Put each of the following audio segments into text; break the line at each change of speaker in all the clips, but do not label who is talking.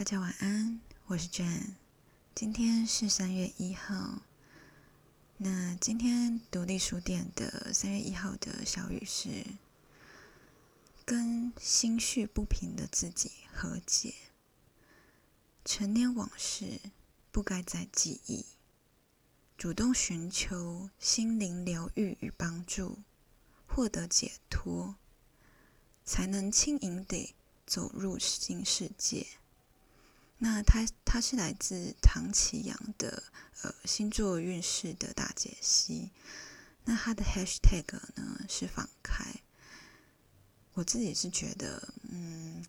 大家晚安，我是 Jane。今天是三月一号。那今天独立书店的三月一号的小语是：跟心绪不平的自己和解。陈年往事不该再记忆，主动寻求心灵疗愈与帮助，获得解脱，才能轻盈地走入新世界。那他他是来自唐启阳的呃星座运势的大解析。那他的 hashtag 呢是放开。我自己是觉得，嗯，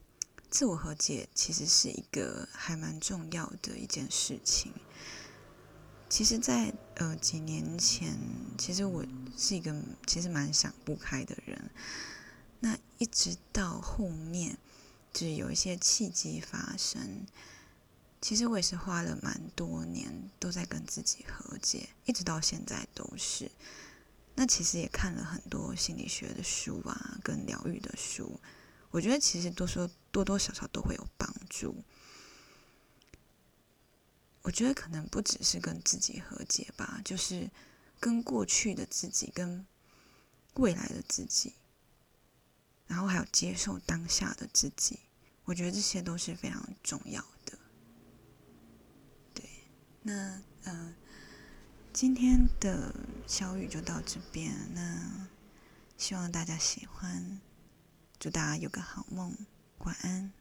自我和解其实是一个还蛮重要的一件事情。其实，在呃几年前，其实我是一个其实蛮想不开的人。那一直到后面，就是有一些契机发生。其实我也是花了蛮多年都在跟自己和解，一直到现在都是。那其实也看了很多心理学的书啊，跟疗愈的书，我觉得其实多说多多少少都会有帮助。我觉得可能不只是跟自己和解吧，就是跟过去的自己、跟未来的自己，然后还有接受当下的自己，我觉得这些都是非常重要的。那呃，今天的小雨就到这边。那希望大家喜欢，祝大家有个好梦，晚安。